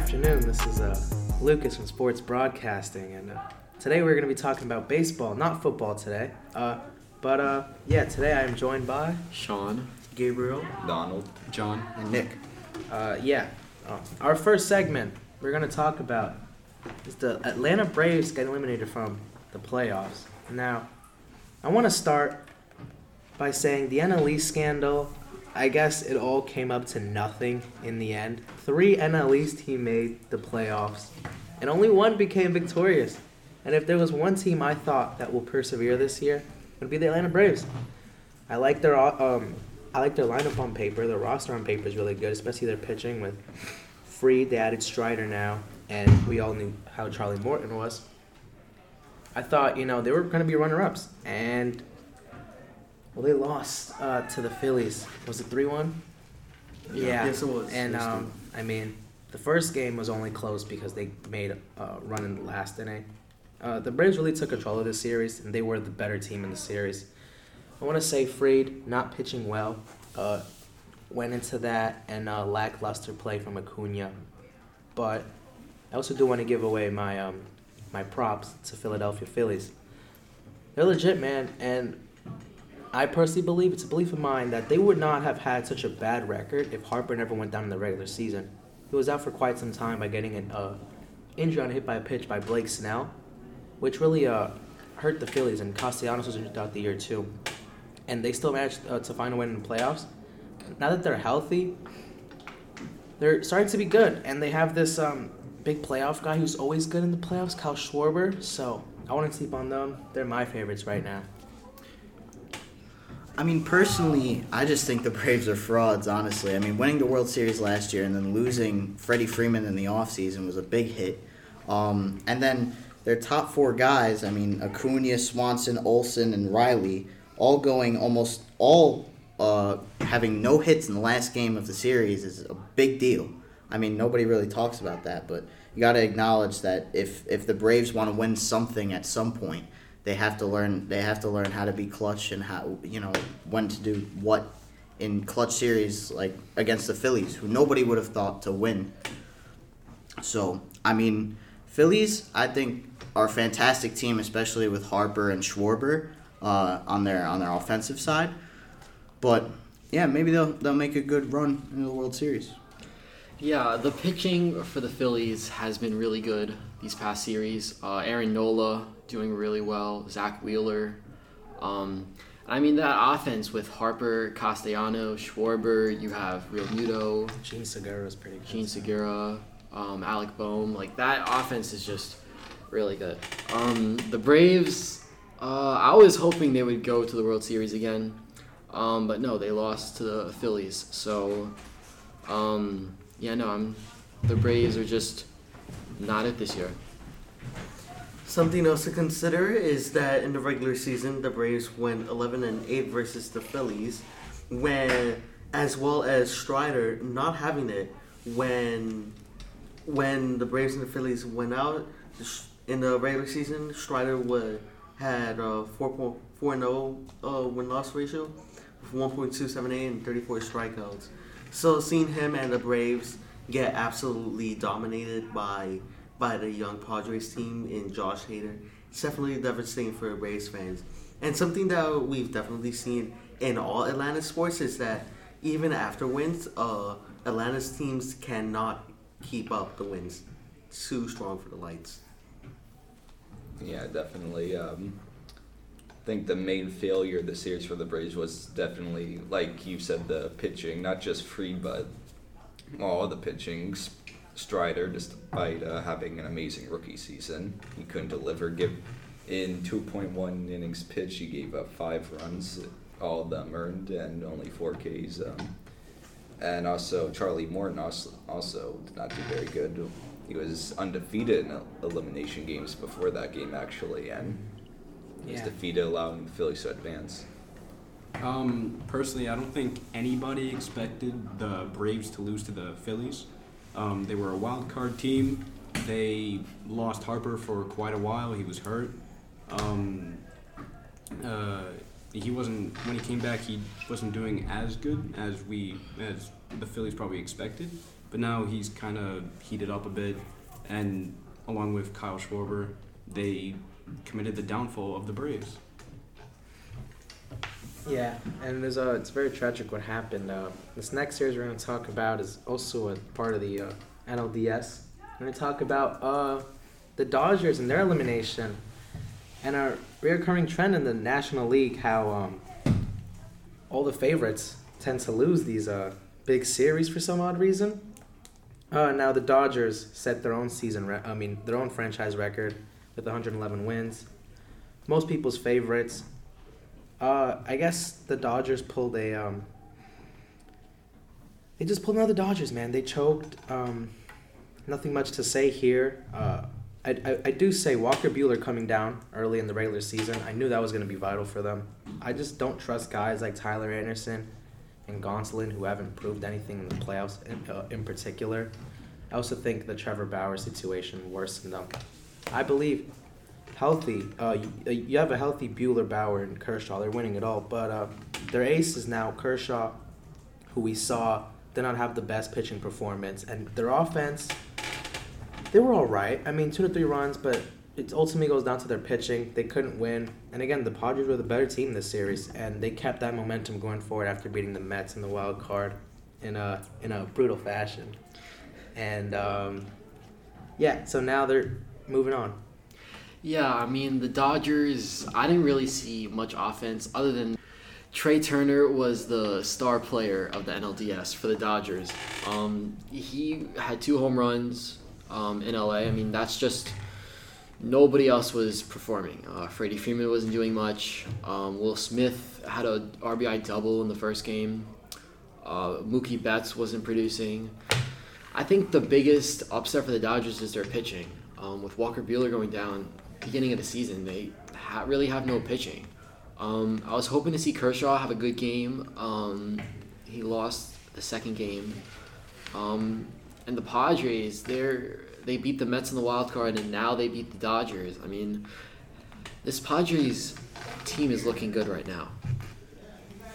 afternoon. This is uh, Lucas from Sports Broadcasting, and uh, today we're going to be talking about baseball, not football today. Uh, but uh, yeah, today I am joined by Sean, Gabriel. Donald. John, And Nick. Uh, yeah, uh, our first segment we're going to talk about is the Atlanta Braves getting eliminated from the playoffs. Now, I want to start by saying the NL East scandal. I guess it all came up to nothing in the end. Three NL East team made the playoffs, and only one became victorious. And if there was one team I thought that will persevere this year, it would be the Atlanta Braves. I like their um, I like their lineup on paper. Their roster on paper is really good, especially their pitching with Fried. They added Strider now, and we all knew how Charlie Morton was. I thought you know they were going to be runner-ups, and well, they lost uh, to the Phillies. Was it three one? Yeah. Yes, it was. And um, I mean, the first game was only close because they made a run in the last inning. Uh, the Braves really took control of the series, and they were the better team in the series. I want to say Fried not pitching well. Uh, went into that and uh, lackluster play from Acuna, but I also do want to give away my um, my props to Philadelphia Phillies. They're legit, man, and I personally believe it's a belief of mine that they would not have had such a bad record if Harper never went down in the regular season. He was out for quite some time by getting an uh, injury on a hit by a pitch by Blake Snell, which really uh, hurt the Phillies. And Castellanos was injured throughout the year too, and they still managed uh, to find a win in the playoffs. Now that they're healthy, they're starting to be good, and they have this um, big playoff guy who's always good in the playoffs, Kyle Schwarber. So I want to sleep on them. They're my favorites right now. I mean, personally, I just think the Braves are frauds, honestly. I mean, winning the World Series last year and then losing Freddie Freeman in the offseason was a big hit. Um, and then their top four guys, I mean, Acuna, Swanson, Olson, and Riley, all going almost all uh, having no hits in the last game of the series is a big deal. I mean, nobody really talks about that, but you got to acknowledge that if, if the Braves want to win something at some point, they have to learn they have to learn how to be clutch and how you know when to do what in clutch series like against the Phillies, who nobody would have thought to win. So I mean, Phillies I think are a fantastic team, especially with Harper and Schwarber uh, on their on their offensive side. But yeah, maybe they'll they'll make a good run in the World Series. Yeah, the pitching for the Phillies has been really good these past series. Uh, Aaron Nola doing really well. Zack Wheeler. Um, I mean that offense with Harper, Castellanos, Schwarber. You have Real Muto, Jean Segura is pretty good. Jean Segura, um, Alec Bohm. Like that offense is just really good. Um, the Braves. Uh, I was hoping they would go to the World Series again, um, but no, they lost to the Phillies. So, um, yeah, no, I'm. The Braves are just not it this year. Something else to consider is that in the regular season, the Braves went 11 and 8 versus the Phillies, when as well as Strider not having it when when the Braves and the Phillies went out in the regular season. Strider would had a 4.40 uh, win loss ratio with 1.278 and 34 strikeouts. So seeing him and the Braves get absolutely dominated by by the young Padres team in Josh Hader. It's definitely devastating for Braves fans. And something that we've definitely seen in all Atlanta sports is that even after wins, uh, Atlanta's teams cannot keep up the wins. Too strong for the lights. Yeah, definitely. Um, I think the main failure of the series for the Braves was definitely, like you said, the pitching. Not just Fried, but all the pitching. Strider, despite uh, having an amazing rookie season, he couldn't deliver. Give in 2.1 innings pitch, he gave up five runs, all of them earned, and only four Ks. Um, and also Charlie Morton also, also did not do very good. He was undefeated in elimination games before that game actually, and he was Yeah. defeated, allowing the Phillies to advance. Um, personally, I don't think anybody expected the Braves to lose to the Phillies. Um, they were a wild card team. They lost Harper for quite a while. He was hurt. Um, uh, he wasn't when he came back. He wasn't doing as good as we as the Phillies probably expected. but now he's kind of heated up a bit, and along with Kyle Schwarber, they committed the downfall of the Braves. Yeah, and there's a, it's very tragic what happened. Uh, this next series we're going to talk about is also a part of the uh, NLDS. We're going to talk about uh, the Dodgers and their elimination, and a reoccurring trend in the National League how um, all the favorites tend to lose these uh, big series for some odd reason. Uh, now the Dodgers set their own season, re- I mean their own franchise record with 111 wins. Most people's favorites. Uh, I guess the Dodgers pulled a. Um, they just pulled another Dodgers, man. They choked. Um, nothing much to say here. Uh, I, I, I do say Walker Buehler coming down early in the regular season. I knew that was going to be vital for them. I just don't trust guys like Tyler Anderson and Gonsolin who haven't proved anything in the playoffs in, uh, in particular. I also think the Trevor Bauer situation worsened them. I believe healthy. Uh, you, you have a healthy Buehler, Bauer, and Kershaw. They're winning it all. But uh, their ace is now Kershaw, who we saw did not have the best pitching performance, and their offense. They were all right. I mean, two to three runs, but it ultimately goes down to their pitching. They couldn't win, and again, the Padres were the better team this series, and they kept that momentum going forward after beating the Mets in the wild card, in a in a brutal fashion, and um, yeah. So now they're moving on. Yeah, I mean the Dodgers. I didn't really see much offense other than Trea Turner was the star player of the NLDS for the Dodgers. Um, he had two home runs um, in LA. I mean that's just nobody else was performing. Uh, Freddie Freeman wasn't doing much. Um, Will Smith had a RBI double in the first game. Uh, Mookie Betts wasn't producing. I think the biggest upset for the Dodgers is their pitching. Um, with Walker Buehler going down, beginning of the season, they ha- really have no pitching. Um, I was hoping to see Kershaw have a good game. Um, he lost the second game. Um, and the Padres, they're they beat the Mets in the wild card, and now they beat the Dodgers. I mean, this Padres team is looking good right now.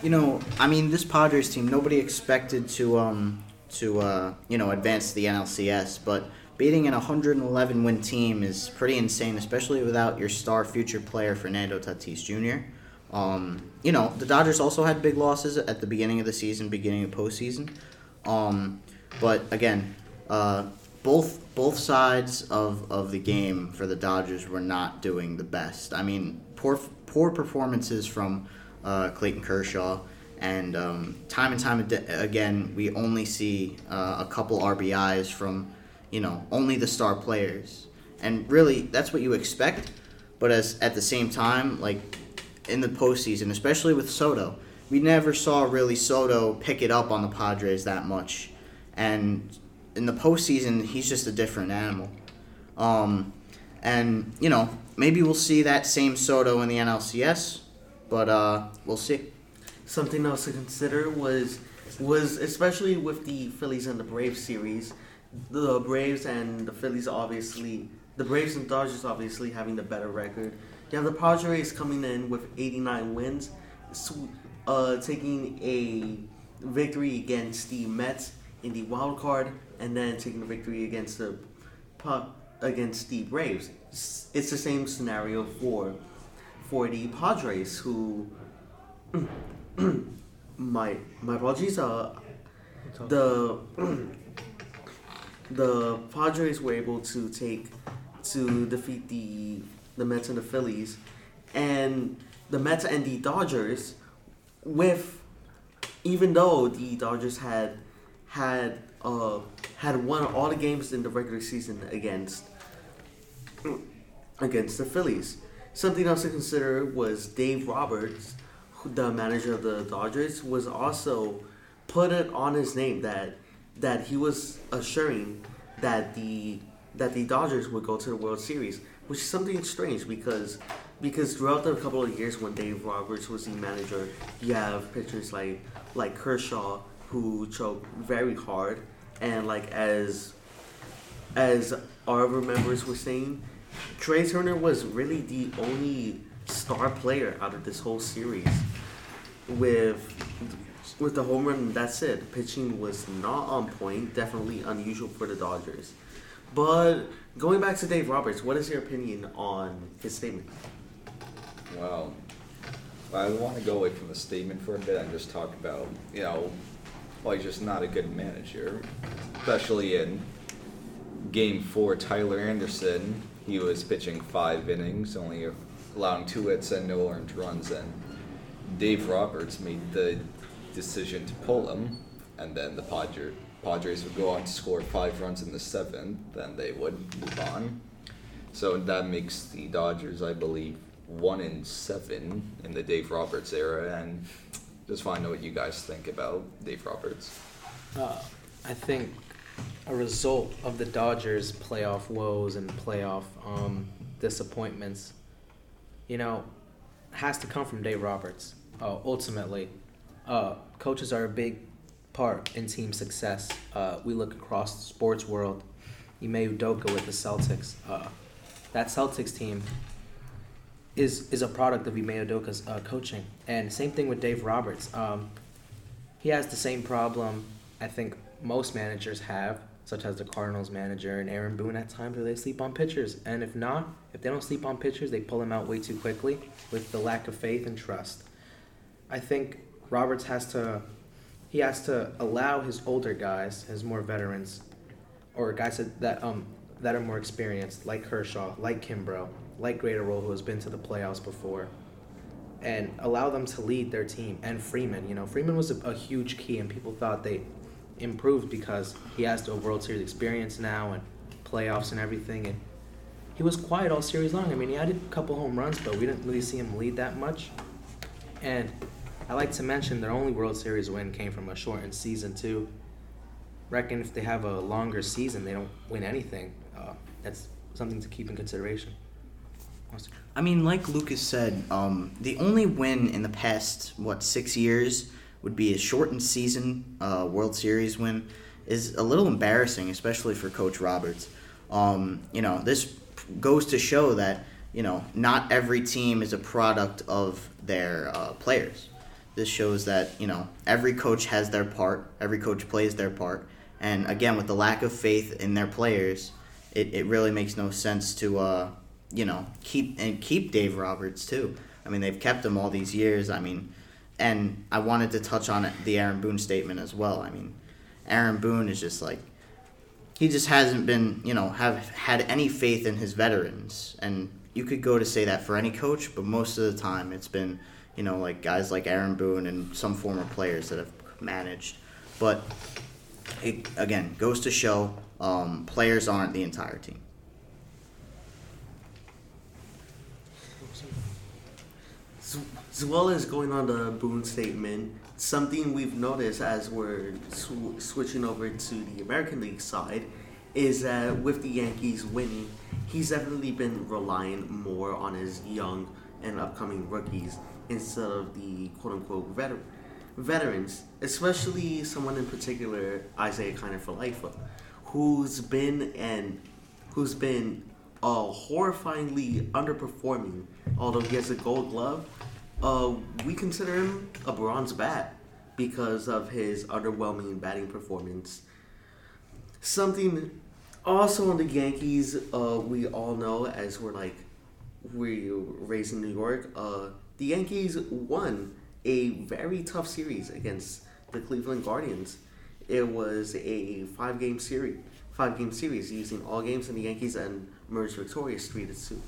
You know, I mean, this Padres team, nobody expected to um to uh you know advance to the NLCS, but beating an 111 win team is pretty insane, especially without your star future player Fernando Tatis Jr. Um, you know, the Dodgers also had big losses at the beginning of the season, beginning of postseason. Um, but again, uh, both both sides of, of the game for the Dodgers were not doing the best. I mean, poor poor performances from uh, Clayton Kershaw, and um, time and time again, we only see uh, a couple RBIs from you know only the star players, and really that's what you expect. But as at the same time, like in the postseason, especially with Soto, we never saw really Soto pick it up on the Padres that much, and in the postseason, he's just a different animal. Um, and you know, maybe we'll see that same Soto in the NLCS, but uh, we'll see. Something else to consider was was especially with the Phillies and the Braves series, the Braves and the Phillies obviously the Braves and Dodgers obviously having the better record. You have the Padres coming in with 89 wins, uh, taking a victory against the Mets in the wild card, and then taking a victory against the against the Braves. It's the same scenario for for the Padres, who my my apologies. Uh, the the Padres were able to take to defeat the the Mets and the Phillies, and the Mets and the Dodgers, with even though the Dodgers had had uh had won all the games in the regular season against against the Phillies. Something else to consider was Dave Roberts, the manager of the Dodgers, was also put it on his name that that he was assuring that the that the Dodgers would go to the World Series, which is something strange because because throughout the couple of years when Dave Roberts was the manager, you have pitchers like like Kershaw who choked very hard, and like as as our members were saying, Trea Turner was really the only star player out of this whole series. With with the home run, that's it. Pitching was not on point. Definitely unusual for the Dodgers. But going back to Dave Roberts, what is your opinion on his statement? Well, I want to go away from the statement for a bit and just talk about, you know, why he's just not a good manager, especially in Game Four. Tyler Anderson, he was pitching five innings, only allowing two hits and no earned runs, and Dave Roberts made the decision to pull him, and then the Padre, Padres would go on to score five runs in the seventh, then they would move on. So that makes the Dodgers, I believe, one in seven in the Dave Roberts era, and just want to know what you guys think about Dave Roberts. Uh, I think a result of the Dodgers' playoff woes and playoff um, disappointments, you know, has to come from Dave Roberts. Uh, ultimately, uh, coaches are a big part in team success. Uh, we look across the sports world. Ime Udoka with the Celtics. Uh, that Celtics team is is a product of Ime Udoka's uh, coaching, and same thing with Dave Roberts. Um, he has the same problem I think most managers have, such as the Cardinals manager and Aaron Boone at times, where they sleep on pitchers, and if not, if they don't sleep on pitchers, they pull them out way too quickly with the lack of faith and trust. I think Roberts has to he has to allow his older guys, his more veterans, or guys that, that um that are more experienced, like Kershaw, like Kimbrel, like Graterol, who has been to the playoffs before, and allow them to lead their team. And Freeman, you know, Freeman was a, a huge key, and people thought they improved because he has the World Series experience now and playoffs and everything. And he was quiet all series long. I mean, he had a couple home runs, but we didn't really see him lead that much. And I like to mention their only World Series win came from a shortened season too. Reckon if they have a longer season, they don't win anything. Uh, that's something to keep in consideration. I mean, like Lucas said, um, the only win in the past what six years would be a shortened season uh, World Series win is a little embarrassing, especially for Coach Roberts. Um, you know, this goes to show that you know not every team is a product of their uh, players. This shows that you know every coach has their part, every coach plays their part, and again, with the lack of faith in their players, it, it really makes no sense to. Uh, you know, keep and keep Dave Roberts too. I mean, they've kept him all these years. I mean, and I wanted to touch on the Aaron Boone statement as well. I mean, Aaron Boone is just like he just hasn't been, you know, have had any faith in his veterans. And you could go to say that for any coach, but most of the time it's been, you know, like guys like Aaron Boone and some former players that have managed. But it again goes to show um, players aren't the entire team. As well as going on the Boone statement, something we've noticed as we're sw- switching over to the American League side is that with the Yankees winning, he's definitely been relying more on his young and upcoming rookies instead of the quote unquote veter- veterans, especially someone in particular, Isiah Kiner Falefa, who's been and who's been uh, horrifyingly underperforming, although he has a gold glove uh, we consider him a bronze bat because of his underwhelming batting performance. Something also on the Yankees, uh, we all know as we're like we raised in New York. Uh, the Yankees won a very tough series against the Cleveland Guardians. It was a five game series, five game series using all games, and the Yankees and emerged victorious three to two.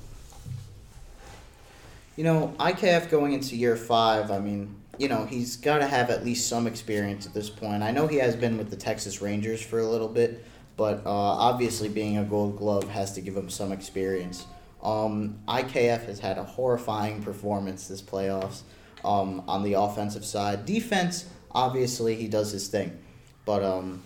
You know, IKF going into year five, I mean, you know, he's got to have at least some experience at this point. I know he has been with the Texas Rangers for a little bit, but uh, obviously being a gold glove has to give him some experience. Um, IKF has had a horrifying performance this playoffs um, on the offensive side. Defense, obviously, he does his thing. But um,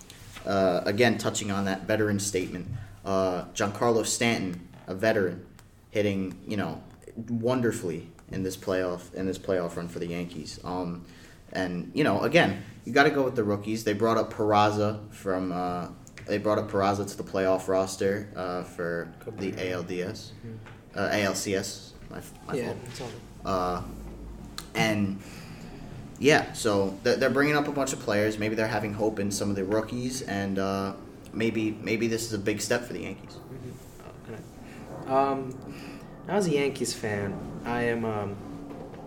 uh, again, touching on that veteran statement, uh, Giancarlo Stanton, a veteran, hitting, you know, wonderfully in this playoff in this playoff run for the Yankees. Um, and you know, again, you got to go with the rookies. They brought up Peraza from. Uh, they brought up Peraza to the playoff roster uh, for the ALDS, uh, ALCS. My, my yeah, fault. it's all Uh, and yeah, so they're they're bringing up a bunch of players. Maybe they're having hope in some of the rookies, and uh, maybe maybe this is a big step for the Yankees. Um, as a Yankees fan, I am um,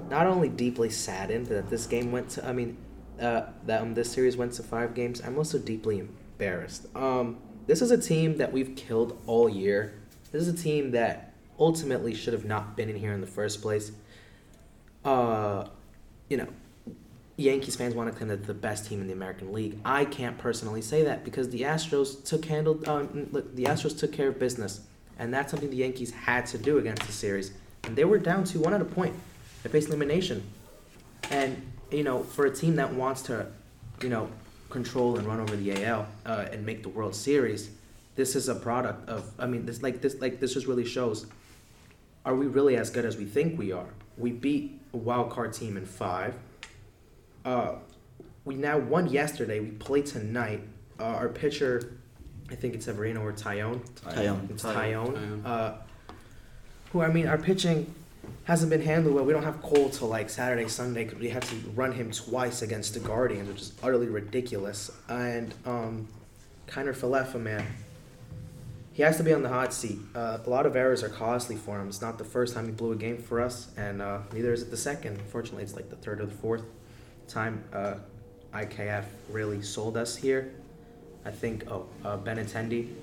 not only deeply saddened that this game went to. I mean, uh, that um, this series went to five games. I'm also deeply embarrassed. Um, this is a team that we've killed all year. This is a team that ultimately should have not been in here in the first place. Uh, you know, Yankees fans want to claim that the best team in the American League. I can't personally say that because the Astros took handled um, look, the Astros took care of business, and that's something the Yankees had to do against the series. And they were down to one at a point. They faced elimination, and you know, for a team that wants to, you know, control and run over the AL uh, and make the World Series, this is a product of. I mean, this like this like this just really shows. Are we really as good as we think we are? We beat a wild card team in five. Uh, we now won yesterday. We play tonight. Uh, our pitcher, I think it's Severino or Taillon. Taillon. It's Taillon. Taillon. Taillon. Uh, who I mean, our pitching hasn't been handled well. We don't have Cole till like Saturday, Sunday because we had to run him twice against the Guardians, which is utterly ridiculous. And um, Kiner Falefa, man, he has to be on the hot seat. Uh, a lot of errors are costly for him. It's not the first time he blew a game for us, and uh, neither is it the second. Unfortunately, it's like the third or the fourth time uh, IKF really sold us here. I think oh, uh, Benintendi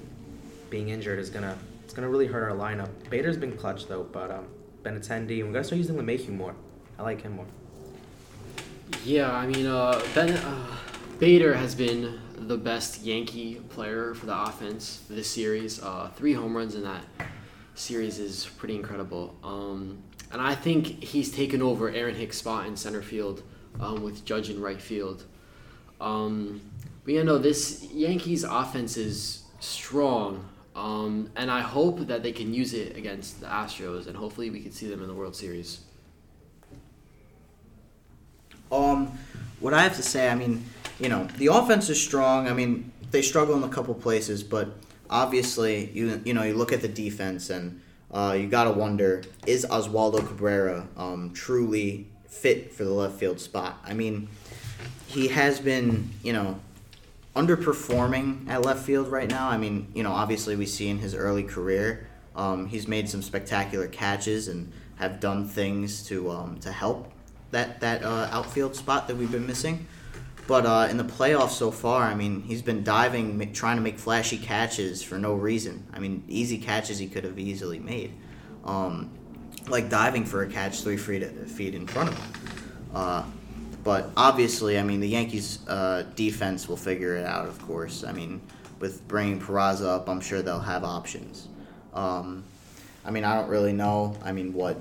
being injured is gonna it's gonna really hurt our lineup. Bader's been clutch though, but um, Benintendi, we gotta start using LeMahieu more. I like him more. Yeah, I mean, uh, Ben uh, Bader has been the best Yankee player for the offense this series. Uh, three home runs in that series is pretty incredible. Um, and I think he's taken over Aaron Hicks' spot in center field um, with Judge in right field. Um, but you know, this Yankees offense is strong. Um, and I hope that they can use it against the Astros, and hopefully we can see them in the World Series. Um, what I have to say, I mean, you know, the offense is strong. I mean, they struggle in a couple places, but obviously, you you know, you look at the defense and uh, you gotta wonder: is Oswaldo Cabrera um, truly fit for the left field spot? I mean, he has been, you know, underperforming at left field right now. I mean, you know, obviously we see in his early career, um, he's made some spectacular catches and have done things to um, to help that that uh, outfield spot that we've been missing. But uh, in the playoffs so far, I mean, he's been diving, trying to make flashy catches for no reason. I mean, easy catches he could have easily made, um, like diving for a catch three feet feet in front of him. Uh, but obviously, I mean, the Yankees' uh, defense will figure it out. Of course, I mean, with bringing Peraza up, I'm sure they'll have options. Um, I mean, I don't really know. I mean, what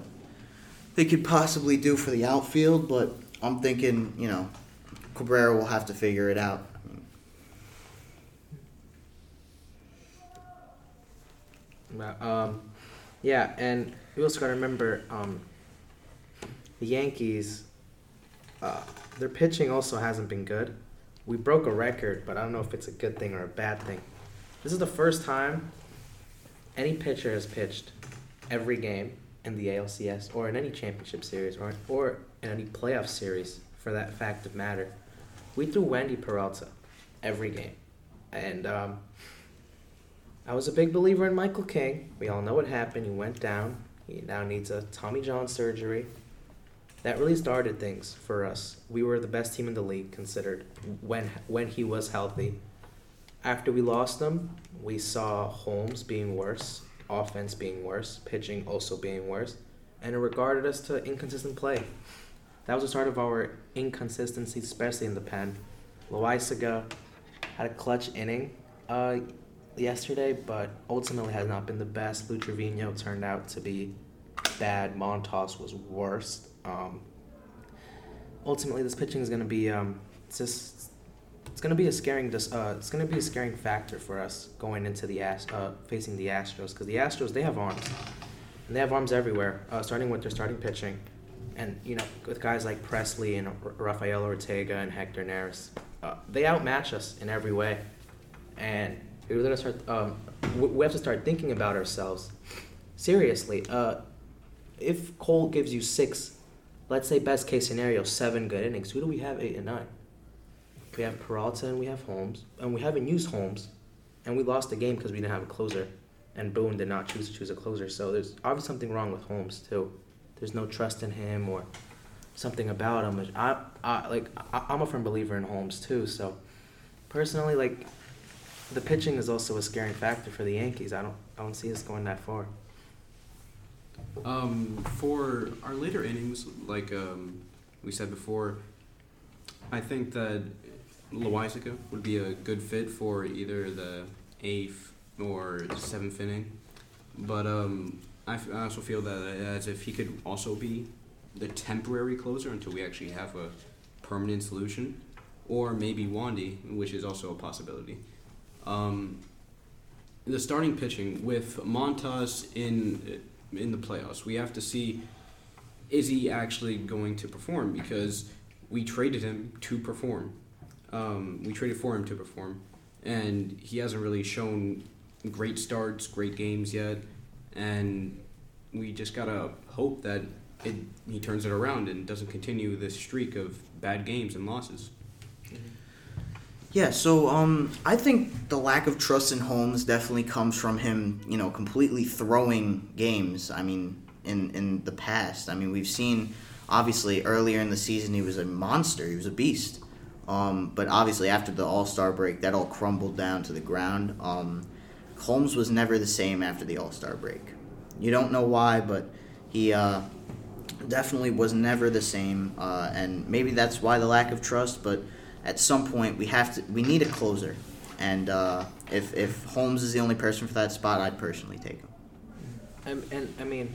they could possibly do for the outfield, but I'm thinking, you know, Cabrera will have to figure it out. Um, yeah, and we also gotta remember um, the Yankees. Uh, their pitching also hasn't been good. We broke a record, but I don't know if it's a good thing or a bad thing. This is the first time any pitcher has pitched every game in the ALCS or in any championship series or or in any playoff series for that fact of matter. We threw Wandy Peralta every game, and um, I was a big believer in Michael King. We all know what happened. He went down. He now needs a Tommy John surgery. That really started things for us. We were the best team in the league considered when when he was healthy. After we lost him, we saw Holmes being worse, offense being worse, pitching also being worse, and it regarded us to inconsistent play. That was the start of our inconsistency, especially in the pen. Loaisiga had a clutch inning uh, yesterday, but ultimately has not been the best. Lou Trevino turned out to be bad. Montas was worst. Um, ultimately, this pitching is going to be um, it's just it's going to be a scaring dis- uh, it's going to be a scaring factor for us going into the Ast- uh, facing the Astros because the Astros they have arms and they have arms everywhere. Uh, starting with their starting pitching, and you know with guys like Pressly and R- Rafael Ortega and Hector Neris, uh, they outmatch us in every way, and we're gonna start. Um, we we have to start thinking about ourselves seriously. Uh, if Cole gives you six let's say best case scenario, seven good innings. Who do we have eight and nine? We have Peralta and we have Holmes, and we haven't used Holmes, and we lost the game because we didn't have a closer, and Boone did not choose to choose a closer. So there's obviously something wrong with Holmes too. There's no trust in him or something about him. I, I like I, I'm a firm believer in Holmes too. So personally, like the pitching is also a scaring factor for the Yankees. I don't I don't see us going that far. Um, for our later innings, like um, we said before, I think that Loaisiga would be a good fit for either the eighth or seventh inning. But um, I, f- I also feel that as if he could also be the temporary closer until we actually have a permanent solution, or maybe Wandy, which is also a possibility. Um, the starting pitching with Montas in in the playoffs, we have to see is he actually going to perform? Because we traded him to perform. Um, we traded for him to perform, and he hasn't really shown great starts, great games yet, and we just gotta hope that it, he turns it around and doesn't continue this streak of bad games and losses. Yeah, so um, I think the lack of trust in Holmes definitely comes from him, you know, completely throwing games. I mean, in in the past, I mean, we've seen obviously earlier in the season he was a monster, he was a beast. Um, but obviously after the All Star break, that all crumbled down to the ground. Um, Holmes was never the same after the All Star break. You don't know why, but he uh, definitely was never the same, uh, and maybe that's why the lack of trust. But at some point we have to we need a closer and uh, if, if holmes is the only person for that spot i'd personally take him And, and I mean,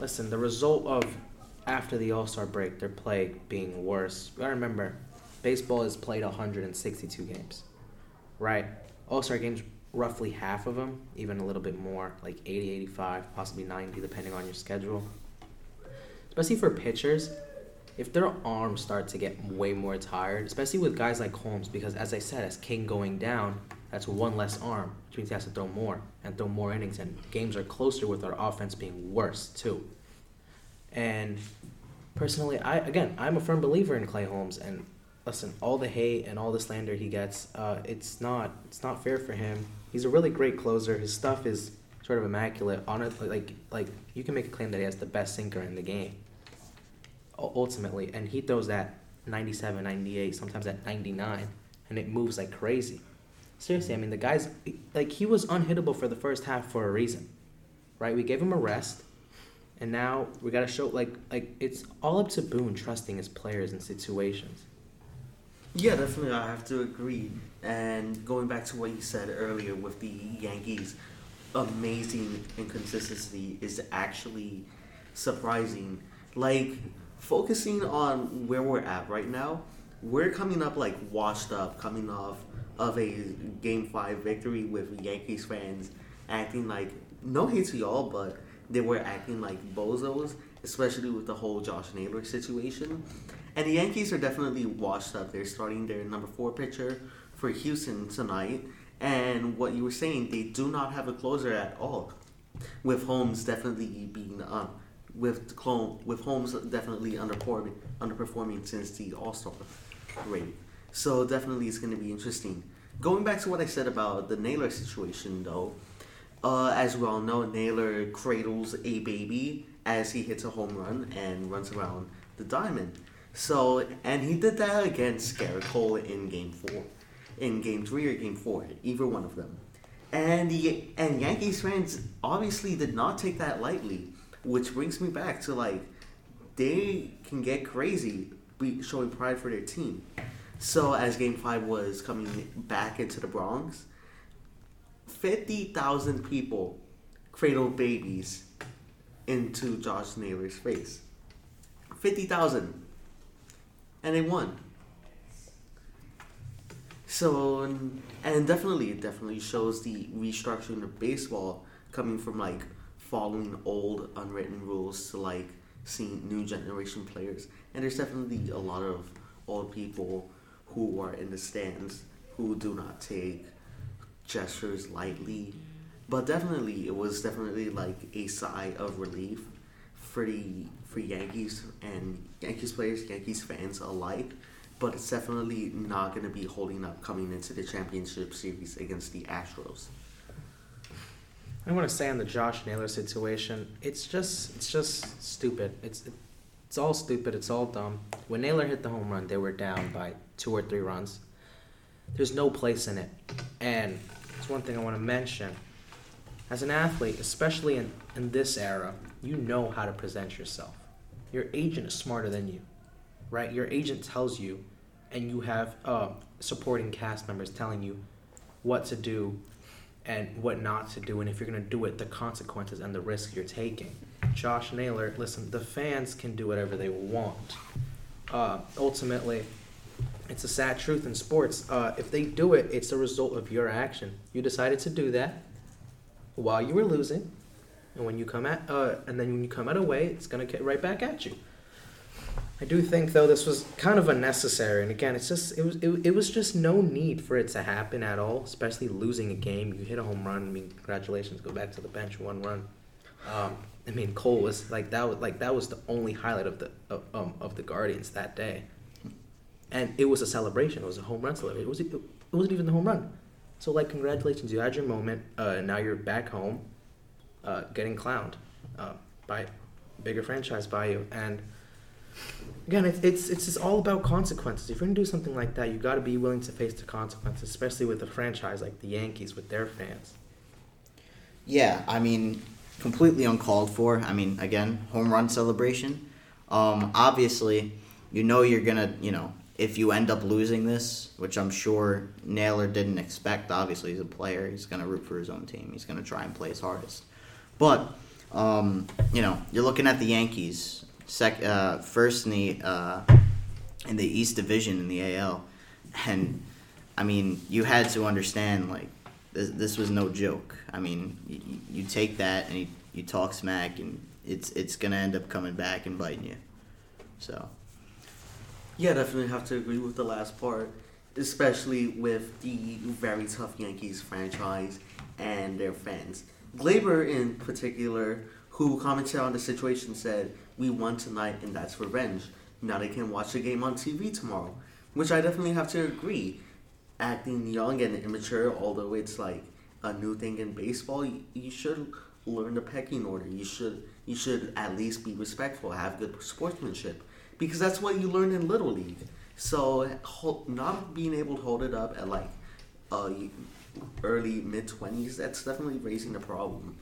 listen, the result of after the All Star break, their play being worse. Gotta remember, baseball has played 162 games, right? All Star games, roughly half of them, even a little bit more, like 80, 85, possibly 90, depending on your schedule. Especially for pitchers, if their arms start to get way more tired, especially with guys like Holmes, because as I said, as King going down, that's one less arm, which means he has to throw more and throw more innings, and games are closer with our offense being worse too. And personally, I again, I'm a firm believer in Clay Holmes, and listen, all the hate and all the slander he gets, uh, it's not it's not fair for him. He's a really great closer. His stuff is sort of immaculate. Honestly, like like you can make a claim that he has the best sinker in the game ultimately, and he throws that 97, 98, sometimes at 99, and it moves like crazy. Seriously, I mean, the guy's like he was unhittable for the first half for a reason, right? We gave him a rest, and now we gotta show like like it's all up to Boone trusting his players and situations. Yeah, definitely, I have to agree. And going back to what you said earlier with the Yankees, amazing inconsistency is actually surprising. Like focusing on where we're at right now, we're coming up like washed up, coming off of a Game Five victory with Yankees fans acting like no hate to y'all, but they were acting like bozos, especially with the whole Josh Naylor situation. And the Yankees are definitely washed up. They're starting their number four pitcher for Houston tonight. And what you were saying, they do not have a closer at all. With Holmes definitely being um, with clone with Holmes definitely underperforming underperforming since the All Star break. So definitely it's going to be interesting. Going back to what I said about the Naylor situation, though, uh, as we all know, Naylor cradles a baby as he hits a home run and runs around the diamond. So, and he did that against Gerrit Cole in Game Four, in Game Three or Game Four, either one of them. And the and Yankees fans obviously did not take that lightly, which brings me back to like they can get crazy, be showing pride for their team. So as Game Five was coming back into the Bronx, fifty thousand people cradled babies into Josh Naylor's face. Fifty thousand, and they won. So and definitely, it definitely shows the restructuring of baseball coming from like following old unwritten rules to like seeing new generation players. And there's definitely a lot of old people who are in the stands who do not take gestures lightly. But definitely, it was definitely like a sigh of relief for the for Yankees and Yankees players, Yankees fans alike, but it's definitely not going to be holding up coming into the championship series against the Astros. I want to say on the Josh Naylor situation, it's just it's just stupid. It's it's all stupid. It's all dumb. When Naylor hit the home run, they were down by two or three runs. There's no place in it, and it's one thing I want to mention. As an athlete, especially in, in this era, you know how to present yourself. Your agent is smarter than you, right? Your agent tells you, and you have uh, supporting cast members telling you what to do and what not to do, and if you're going to do it, the consequences and the risk you're taking. Josh Naylor, listen, the fans can do whatever they want. Uh, ultimately, it's a sad truth in sports. Uh, if they do it, it's a result of your action. You decided to do that while you were losing, and when you come at, uh, and then when you come out away, it's gonna get right back at you. I do think though this was kind of unnecessary, and again, it's just it was it, it was just no need for it to happen at all. Especially losing a game, you hit a home run. I mean, congratulations, go back to the bench, one run. Um, I mean, Cole was like that was like that was the only highlight of the of, um, of the Guardians that day, and it was a celebration. It was a home run celebration. It was it wasn't even the home run. So like, congratulations, you had your moment. Uh, now you're back home, uh, getting clowned uh, by bigger franchise by you, and again, it's it's it's just all about consequences. If you're gonna do something like that, you got to be willing to face the consequences, especially with a franchise like the Yankees with their fans. Yeah, I mean, completely uncalled for. I mean, again, home run celebration. Um, obviously, you know you're gonna, you know, if you end up losing this, which I'm sure Naylor didn't expect. Obviously, he's a player. He's gonna root for his own team. He's gonna try and play his hardest. But, um, you know, you're looking at the Yankees, sec, uh, first in the uh, in the East Division in the AL, and I mean, you had to understand like this, this was no joke. I mean, you, you take that and you, you talk smack, and it's it's gonna end up coming back and biting you. So Yeah, definitely have to agree with the last part, especially with the very tough Yankees franchise and their fans. Gleyber, in particular, who commented on the situation, said, We won tonight and that's revenge. Now they can watch the game on TV tomorrow. Which I definitely have to agree. Acting young and immature, although it's like a new thing in baseball, you, you should learn the pecking order. You should you should at least be respectful, have good sportsmanship because that's what you learn in little league. So not being able to hold it up at like uh, early mid twenties, that's definitely raising a problem.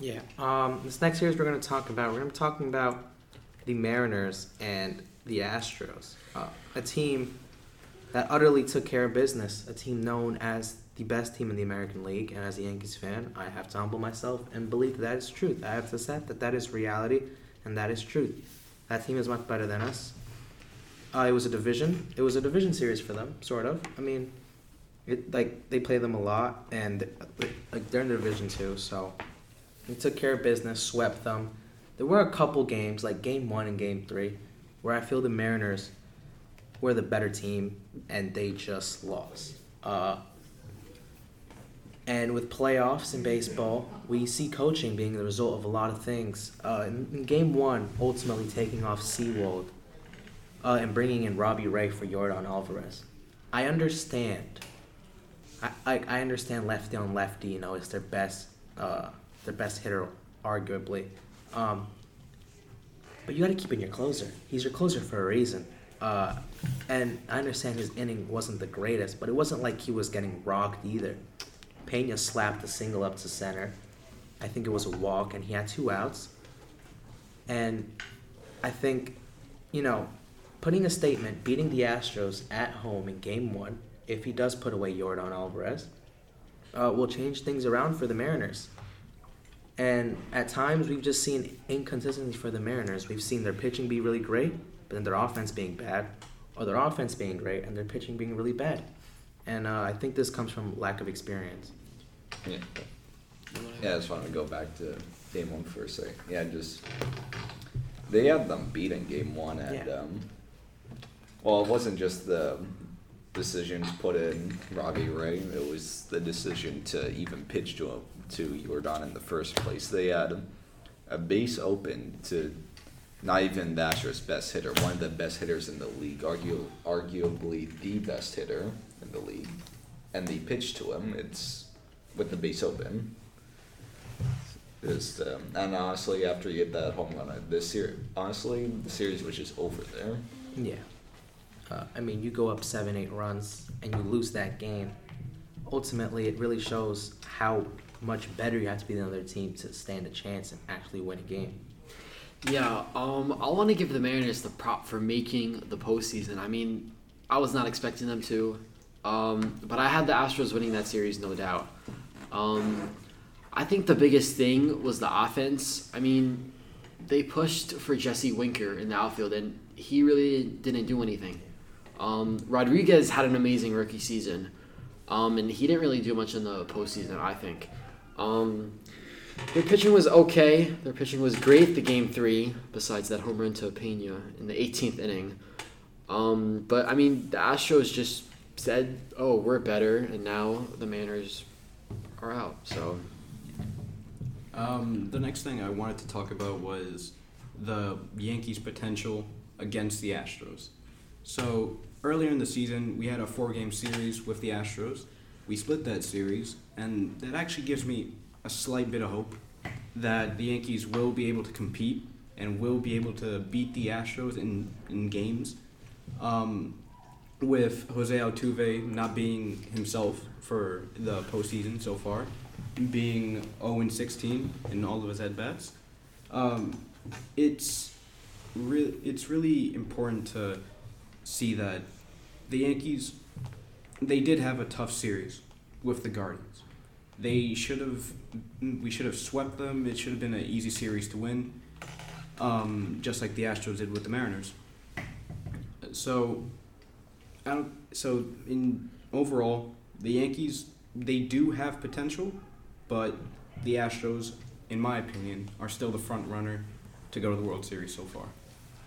Yeah. Um, this next series we're going to talk about, we're going to be talking about the Mariners and the Astros, uh, a team that utterly took care of business, a team known as the best team in the American League. And as a Yankees fan, I have to humble myself and believe that, that is truth. I have to accept that that is reality and that is truth. That team is much better than us. Uh, it was a division. It was a division series for them, sort of. I mean, it like they play them a lot, and like they're in the division too. So they took care of business, swept them. There were a couple games, like game one and game three, where I feel the Mariners were the better team, and they just lost. Uh, and with playoffs in baseball, we see coaching being the result of a lot of things. Uh, in, in game one, ultimately taking off Sewald uh, and bringing in Robbie Ray for Yordan Alvarez. I understand. I, I, I understand lefty on lefty. You know, it's their best uh, their best hitter, arguably. Um, but you got to keep in your closer. He's your closer for a reason. Uh, and I understand his inning wasn't the greatest, but it wasn't like he was getting rocked either. Pena slapped a single up to center. I think it was a walk, and he had two outs. And I think, you know, putting a statement, beating the Astros at home in game one, if he does put away Yordan Alvarez, uh, will change things around for the Mariners. And at times, we've just seen inconsistencies for the Mariners. We've seen their pitching be really great, but then their offense being bad, or their offense being great and their pitching being really bad. And uh, I think this comes from lack of experience. Yeah. Yeah, I just wanted to go back to game one for a second. Yeah, just they had them beat in game one, and Yeah. um, well, it wasn't just the decision to put in Robbie Ray; it was the decision to even pitch to him, to Yordan in the first place. They had a base open to not even Astros' best hitter, one of the best hitters in the league, argu- arguably the best hitter in the league, and they pitch to him. It's with the base open. Just, um, and honestly, after you get that home run, uh, this series, honestly, the series was just over there. Yeah. Uh, I mean, you go up seven, eight runs and you lose that game. Ultimately, it really shows how much better you have to be than the other team to stand a chance and actually win a game. Yeah, um, I want to give the Mariners the prop for making the postseason. I mean, I was not expecting them to, um, but I had the Astros winning that series, no doubt. Um, I think the biggest thing was the offense. I mean, they pushed for Jesse Winker in the outfield, and he really didn't do anything. Um, Rodriguez had an amazing rookie season, um, and he didn't really do much in the postseason. I think. Um, their pitching was okay. Their pitching was great the game three, besides that home run to Pena in the 18th inning. Um, but I mean, the Astros just said, "Oh, we're better," and now the Mariners are out. So Um, the next thing I wanted to talk about was the Yankees' potential against the Astros. So earlier in the season, we had a four-game series with the Astros. We split that series, and that actually gives me a slight bit of hope that the Yankees will be able to compete and will be able to beat the Astros in in games. Um, with Jose Altuve not being himself for the postseason so far, being 0 and 16 in all of his at bats, um, it's re- it's really important to see that the Yankees they did have a tough series with the Guardians. They should have we should have swept them. It should have been an easy series to win, um, just like the Astros did with the Mariners. So, I don't, so in overall, the Yankees they do have potential, but the Astros, in my opinion, are still the front runner to go to the World Series so far.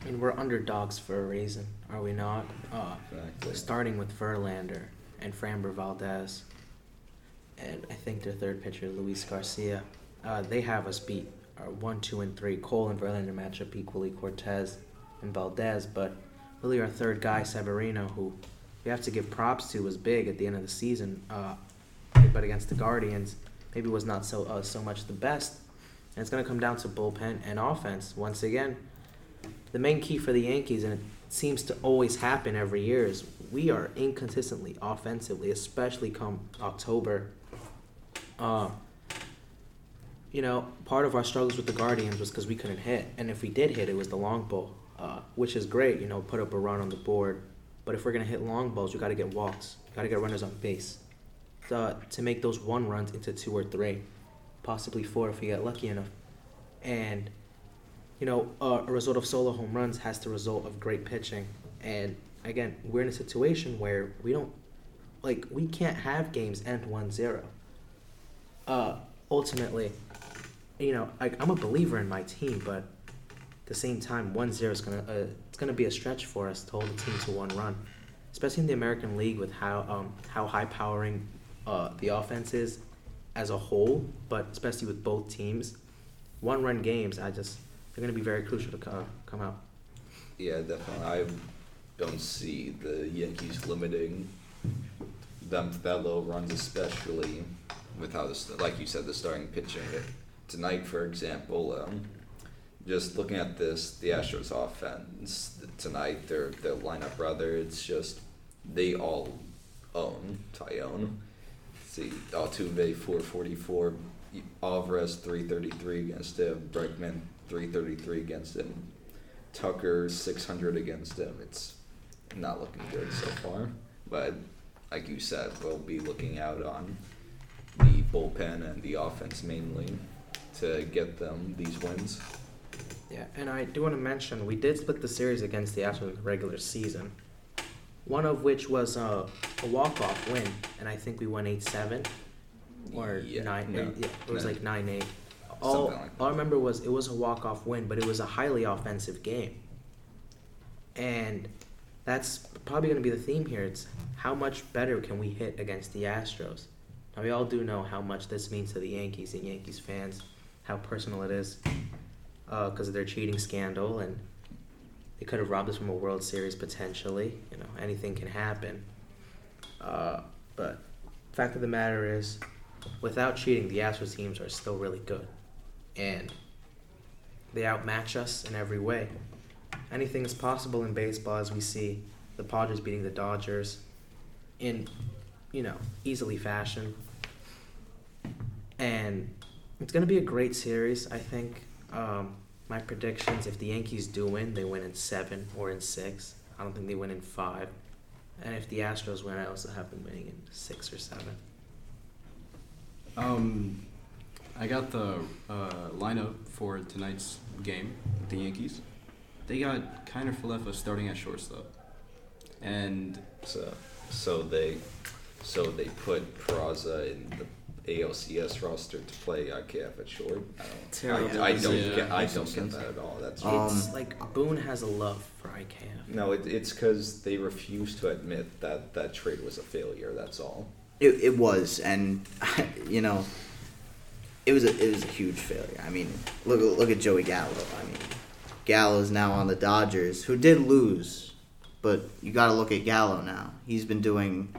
I mean, we're underdogs for a reason, are we not? Uh, Exactly. starting with Verlander and Framber Valdez, and I think their third pitcher, Luis Garcia. Uh, they have us beat our one, two, and three. Cole and Verlander match up equally, Cortes and Valdez, but really our third guy, Severino, who we have to give props to, was big at the end of the season. Uh, but against the Guardians, maybe was not so uh, so much the best. And it's going to come down to bullpen and offense once again. The main key for the Yankees, and it seems to always happen every year, is we are inconsistently offensively, especially come October. Uh, you know, part of our struggles with the Guardians was because we couldn't hit, and if we did hit, it was the long ball, uh, which is great. You know, put up a run on the board, but if we're gonna hit long balls, we got to get walks, got to get runners on base, to, to make those one runs into two or three, possibly four if we get lucky enough, and you know, uh, a result of solo home runs has to result of great pitching. And again, we're in a situation where we don't, like, we can't have games end 1 0. Uh, ultimately, you know, like, I'm a believer in my team, but at the same time, 1 0 is going to, uh, it's going to be a stretch for us to hold the team to one run. Especially in the American League with how, um, how high powering uh, the offense is as a whole, but especially with both teams. One run games, I just, they're going to be very crucial to co- come out. Yeah, definitely. I don't see the Yankees limiting them to that low runs, especially with how this, like you said, the starting pitching tonight, for example. Um, just looking at this, the Astros offense tonight, their their lineup rather, it's just they all own Taillon. See, Altuve four forty four, Alvarez three thirty three against him, Bregman three thirty three against him, Tucker six hundred against him. It's not looking good so far, but like you said, we'll be looking out on the bullpen and the offense mainly to get them these wins. Yeah, and I do want to mention we did split the series against the Astros in the regular season. One of which was uh, a, a walk off win, and I think we won eight seven, or Yeah, nine. no, yeah, it was no. like nine eight. All, like all I remember was it was a walk off win, but it was a highly offensive game. And that's probably going to be the theme here. It's how much better can we hit against the Astros? Now we all do know how much this means to the Yankees and Yankees fans, how personal it is. Uh, because of their cheating scandal, and they could have robbed us from a World Series potentially. You know, anything can happen. Uh, but fact of the matter is, without cheating, the Astros teams are still really good, and they outmatch us in every way. Anything is possible in baseball, as we see the Padres beating the Dodgers in, you know, easily fashion. And it's going to be a great series, I think. Um, my predictions if the Yankees do win, they win in seven or in six. I don't think they win in five. And if the Astros win, I also have them winning in six or seven. Um, I got the uh, lineup for tonight's game with the Yankees. They got Kiner Falefa starting at shortstop. And So, so they, so they put Peraza in the ALCS roster to play IKF at short. I don't, Terrible I, I don't decision. get, I don't get that at all. That's Um, it's like Boone has a love for IKF. no, it, it's because they refuse to admit that that trade was a failure. That's all. It, it was, and you know, it was a it was a huge failure. I mean, look look at Joey Gallo. I mean, Gallo's now on the Dodgers, who did lose, but you got to look at Gallo now. He's been doing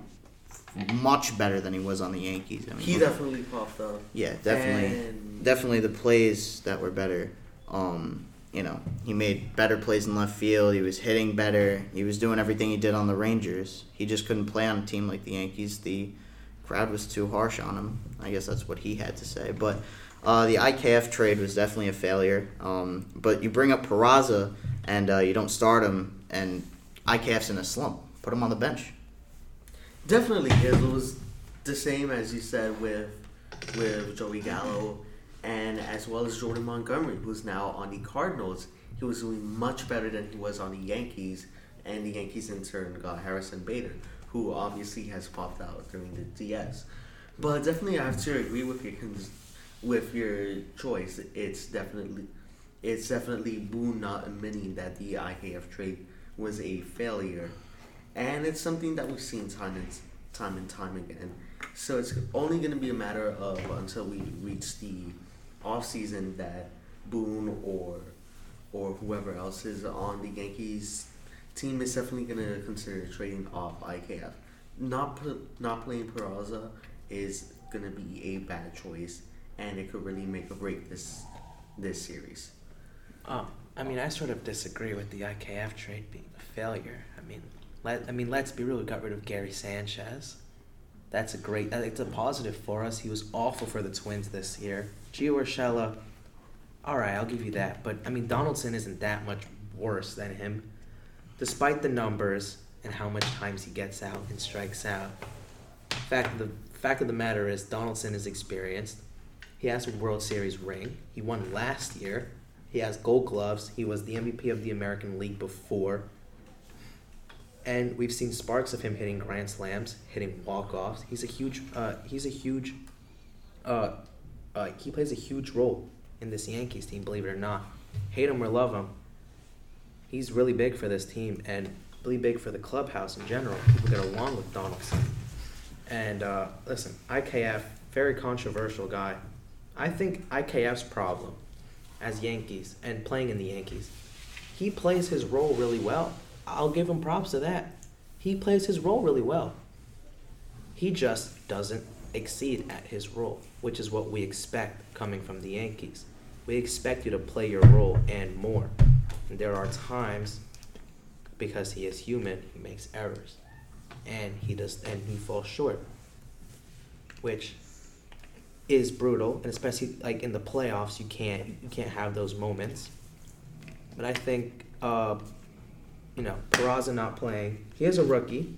much better than he was on the Yankees. I mean, He definitely popped up. yeah, definitely, And definitely the plays that were better. Um, you know, he made better plays in left field. He was hitting better. He was doing everything he did on the Rangers. He just couldn't play on a team like the Yankees. The crowd was too harsh on him. I guess that's what he had to say. But uh, the IKF trade was definitely a failure. Um, but you bring up Peraza and uh, you don't start him, and IKF's in a slump. Put him on the bench. Definitely, it was the same as you said with with Joey Gallo, and as well as Jordan Montgomery, who's now on the Cardinals. He was doing much better than he was on the Yankees, and the Yankees in turn got Harrison Bader, who obviously has popped out during the DS. But definitely, I have to agree with your with your choice. It's definitely it's definitely Boone not admitting that the IKF trade was a failure and it's something that we've seen time and time and time again. So it's only going to be a matter of until we reach the off season that Boone or or whoever else is on the Yankees team is definitely going to consider trading off IKF. Not not playing Peraza is going to be a bad choice, and it could really make or break this this series. Oh, I mean, I sort of disagree with the IKF trade being a failure. I mean, let I mean, let's be real. We got rid of Gary Sanchez. That's a great. It's a positive for us. He was awful for the Twins this year. Gio Urshela, all right, I'll give you that. But I mean, Donaldson isn't that much worse than him, despite the numbers and how much times he gets out and strikes out. Fact of the fact of the matter is, Donaldson is experienced. He has a World Series ring. He won last year. He has gold gloves. He was the MVP of the American League before. And we've seen sparks of him hitting grand slams, hitting walk offs. He's a huge. Uh, he's a huge. Uh, uh, he plays a huge role in this Yankees team. Believe it or not, hate him or love him, he's really big for this team and really big for the clubhouse in general. People get along with Donaldson. And uh, listen, IKF, very controversial guy. I think IKF's problem as Yankees and playing in the Yankees, he plays his role really well. I'll give him props to that. He plays his role really well. He just doesn't exceed at his role, which is what we expect coming from the Yankees. We expect you to play your role and more. And there are times because he is human, he makes errors. And he does and he falls short. Which is brutal, and especially like in the playoffs, you can't you can't have those moments. But I think uh, you know Peraza not playing. He is a rookie.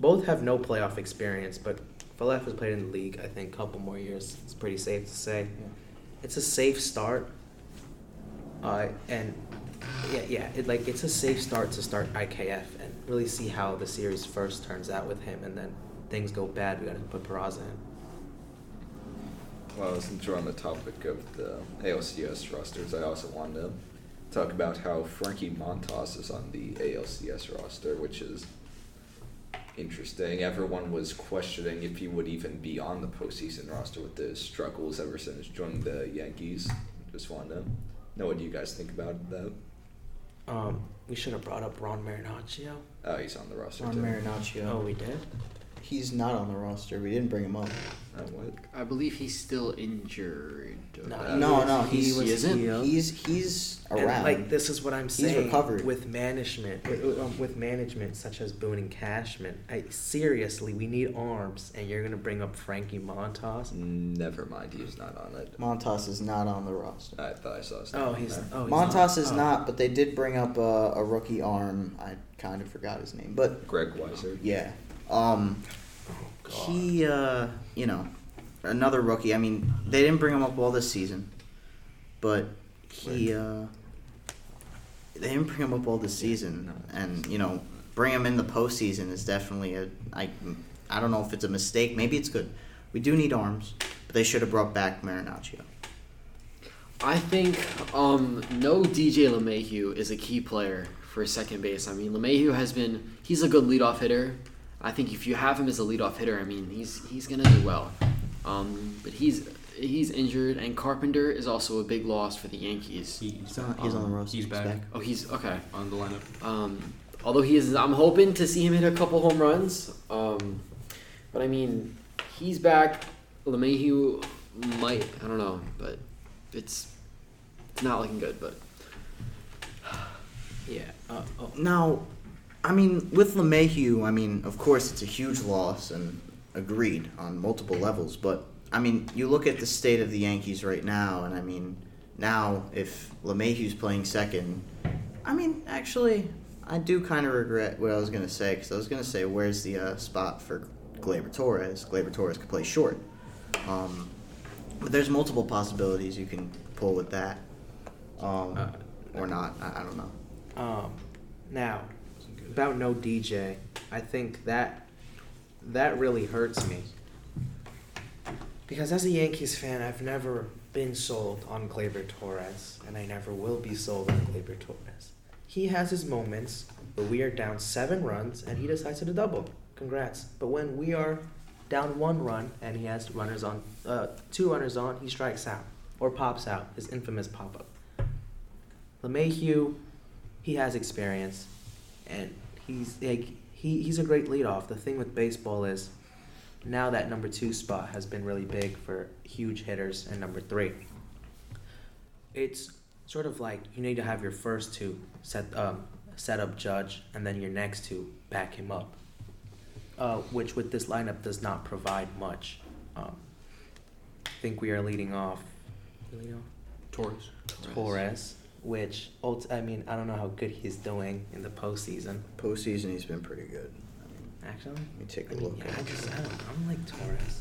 Both have no playoff experience, but Falef has played in the league. I think a couple more years. It's pretty safe to say. It's a safe start. Uh, and yeah, yeah, it, like it's a safe start to start IKF and really see how the series first turns out with him, and then things go bad. We got to put Peraza in. Well, since we're on the topic of the ALCS rosters, I also wanted to talk about how Frankie Montas is on the ALCS roster, which is interesting. Everyone was questioning if he would even be on the postseason roster with the struggles ever since joining the Yankees. Just wanted to Now, what do you guys think about that? Um, we should have brought up Ron Marinaccio. Oh, he's on the roster Ron too. Marinaccio. Oh, we did. He's not on the roster. We didn't bring him up. I believe he's still injured. No, Uh, No, no, he he's was he isn't? healed. he's he's And, around. like this is what I'm saying. He's saying. recovered. with management, with, um, with management such as Boone and Cashman. I, seriously, we need arms, and you're gonna bring up Frankie Montas. Never mind, he's not on it. Montas is not on the roster. I thought I saw his Oh, he's there. oh he's Montas is Oh. not, but they did bring up a, a rookie arm. I kind of forgot his name, but Greg Weissert. yeah. Um, God. he, uh, you know, another rookie. I mean, they didn't bring him up all this season, but he, uh, they didn't bring him up all this season, and you know, bring him in the postseason is definitely a. I, I don't know if it's a mistake. Maybe it's good. We do need arms, but they should have brought back Marinaccio. I think um, no DJ LeMahieu is a key player for second base. I mean, LeMahieu has been he's a good leadoff hitter. I think if you have him as a leadoff hitter, I mean he's he's gonna do well. Um, but he's he's injured, and Carpenter is also a big loss for the Yankees. He's, He's on, he's on the roster. He's back, Oh, he's okay. on the lineup. Um, although he is, I'm hoping to see him hit a couple home runs. Um, but I mean, he's back. LeMahieu might. I don't know, but it's it's not looking good. But yeah. Uh, oh, Now, I mean, with LeMahieu, I mean, of course, it's a huge loss and agreed on multiple levels. But I mean, you look at the state of the Yankees right now, and I mean, now if LeMahieu's playing second, I mean, actually, I do kind of regret what I was gonna say because I was gonna say, where's the uh, spot for Gleyber Torres? Gleyber Torres could play short. Um, but there's multiple possibilities you can pull with that, um, Uh, or not. I, I don't know. Um, now, about no DJ, I think that that really hurts me. Because as a Yankees fan, I've never been sold on Gleyber Torres, and I never will be sold on Gleyber Torres. He has his moments, but we are down seven runs, and he decides to double. Congrats. But when we are down one run, and he has runners on, uh, two runners on, he strikes out or pops out. His infamous pop up. LeMahieu, he has experience, and he's like he, he's a great leadoff. The thing with baseball is now that number two spot has been really big for huge hitters and number three. It's sort of like you need to have your first two set um, set up Judge, and then your next two back him up. Uh, which with this lineup does not provide much. Um, I think we are leading off. Leading off? Torres. Torres, which ult- I mean I don't know how good he's doing in the postseason. Postseason, he's been pretty good. I mean, Actually, let me take I a mean, look. yeah, I just I don't I'm like Torres.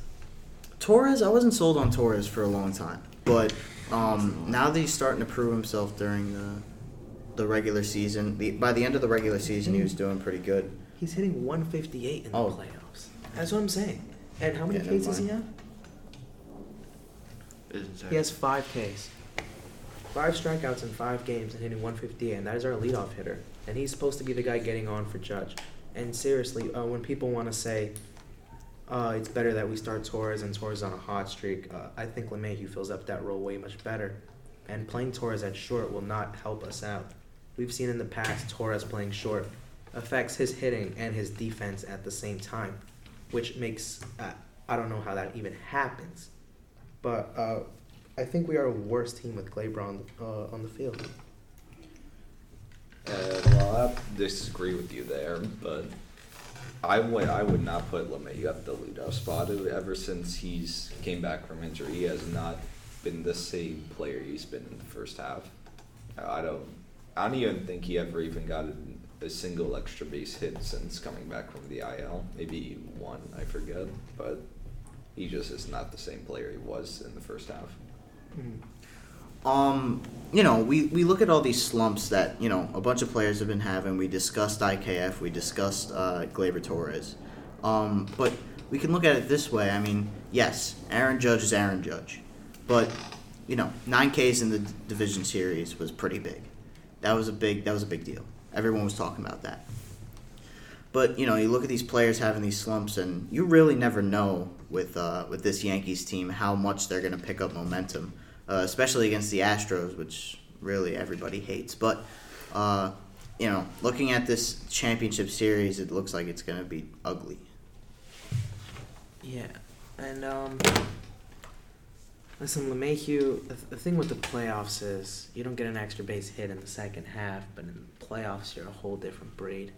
Torres, I wasn't sold on Torres for a long time, but um, now that he's starting to prove himself during the the regular season, the, by the end of the regular season, he was doing pretty good. He's hitting 158 in the Oh. playoffs. That's what I'm saying. And how many Yeah, Ks does he mind. have? isn't He has five Ks. Five strikeouts in five games and hitting 158, and that is our leadoff hitter. And he's supposed to be the guy getting on for Judge. And seriously, uh, when people want to say uh, it's better that we start Torres and Torres on a hot streak, uh, I think LeMahieu fills up that role way much better. And playing Torres at short will not help us out. We've seen in the past Torres playing short affects his hitting and his defense at the same time, which makes uh, I don't know how that even happens, but uh, I think we are a worse team with Gleyber on uh, on the field. Uh, well, I disagree with you there, but I would I would not put LeMahieu at the leadoff spot. Ever since he's came back from injury, he has not been the same player he's been in the first half. I don't I don't even think he ever even got a, a single extra base hit since coming back from the IL. Maybe one, I forget, but he just is not the same player he was in the first half. Um, you know, we, we look at all these slumps that, you know, a bunch of players have been having. We discussed IKF, we discussed uh, Gleyber Torres. Um, but we can look at it this way. I mean, yes, Aaron Judge is Aaron Judge. But, you know, 9Ks in the division series was pretty big. That was a big that was a big deal. Everyone was talking about that. But, you know, you look at these players having these slumps and you really never know with uh, with this Yankees team how much they're going to pick up momentum uh, especially against the Astros, which really everybody hates. But uh, you know, looking at this championship series, it looks like it's gonna be ugly. Yeah, and um, listen, LeMahieu. The, the thing with the playoffs is you don't get an extra base hit in the second half, but in the playoffs you're a whole different breed.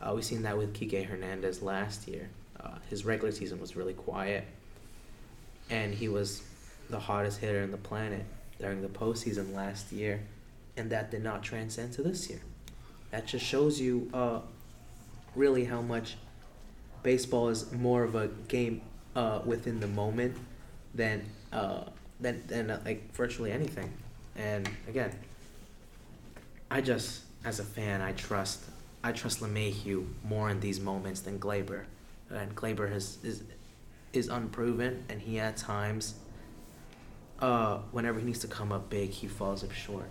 Uh, we seen that with Kike Hernandez last year. Uh, his regular season was really quiet, and he was the hottest hitter in the planet during the postseason last year, and that did not transcend to this year. That just shows you uh, really how much baseball is more of a game uh, within the moment than uh, than than uh, like virtually anything. And again, I just as a fan, I trust I trust LeMahieu more in these moments than Gleyber, and Gleyber has is is unproven, and he at times. Uh, whenever he needs to come up big, he falls up short,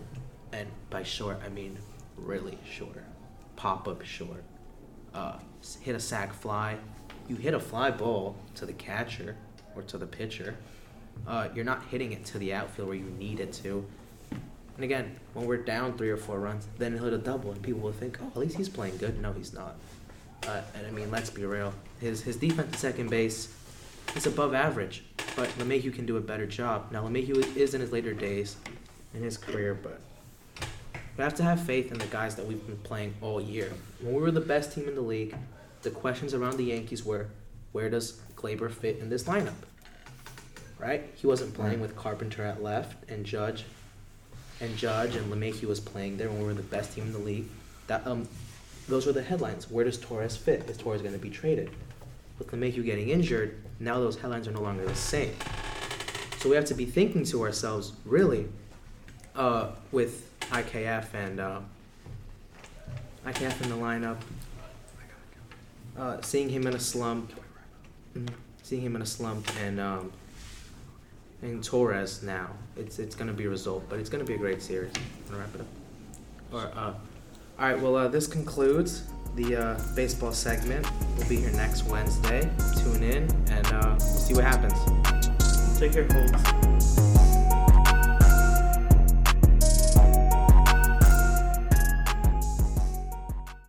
and by short I mean really short, pop up short uh, hit a sac fly, you hit a fly ball to the catcher or to the pitcher. Uh, you're not hitting it to the outfield where you need it to. And again, when we're down three or four runs, then he'll hit a double, and people will think, "Oh, at least he's playing good." No, he's not. Uh, and I mean, let's be real. His his defense at second base is above average, but LeMahieu can do a better job. Now, LeMahieu is in his later days in his career, but we have to have faith in the guys that we've been playing all year. When we were the best team in the league, the questions around the Yankees were, where does Gleyber fit in this lineup? Right? He wasn't playing with Carpenter at left and Judge, and Judge and LeMahieu was playing there when we were the best team in the league. That um, those were the headlines. Where does Torres fit? Is Torres going to be traded? With LeMahieu getting injured, now those headlines are no longer the same. So we have to be thinking to ourselves, really, uh, with IKF and uh, IKF in the lineup, uh, seeing him in a slump, mhm, seeing him in a slump, and um, and Torres now, it's it's gonna be a result, but it's gonna be a great series. I'm gonna wrap it up. Uh, all right. Well, uh, this concludes the uh, baseball segment. We'll be here next Wednesday. Tune in, and uh, we'll see what happens. Take care, folks.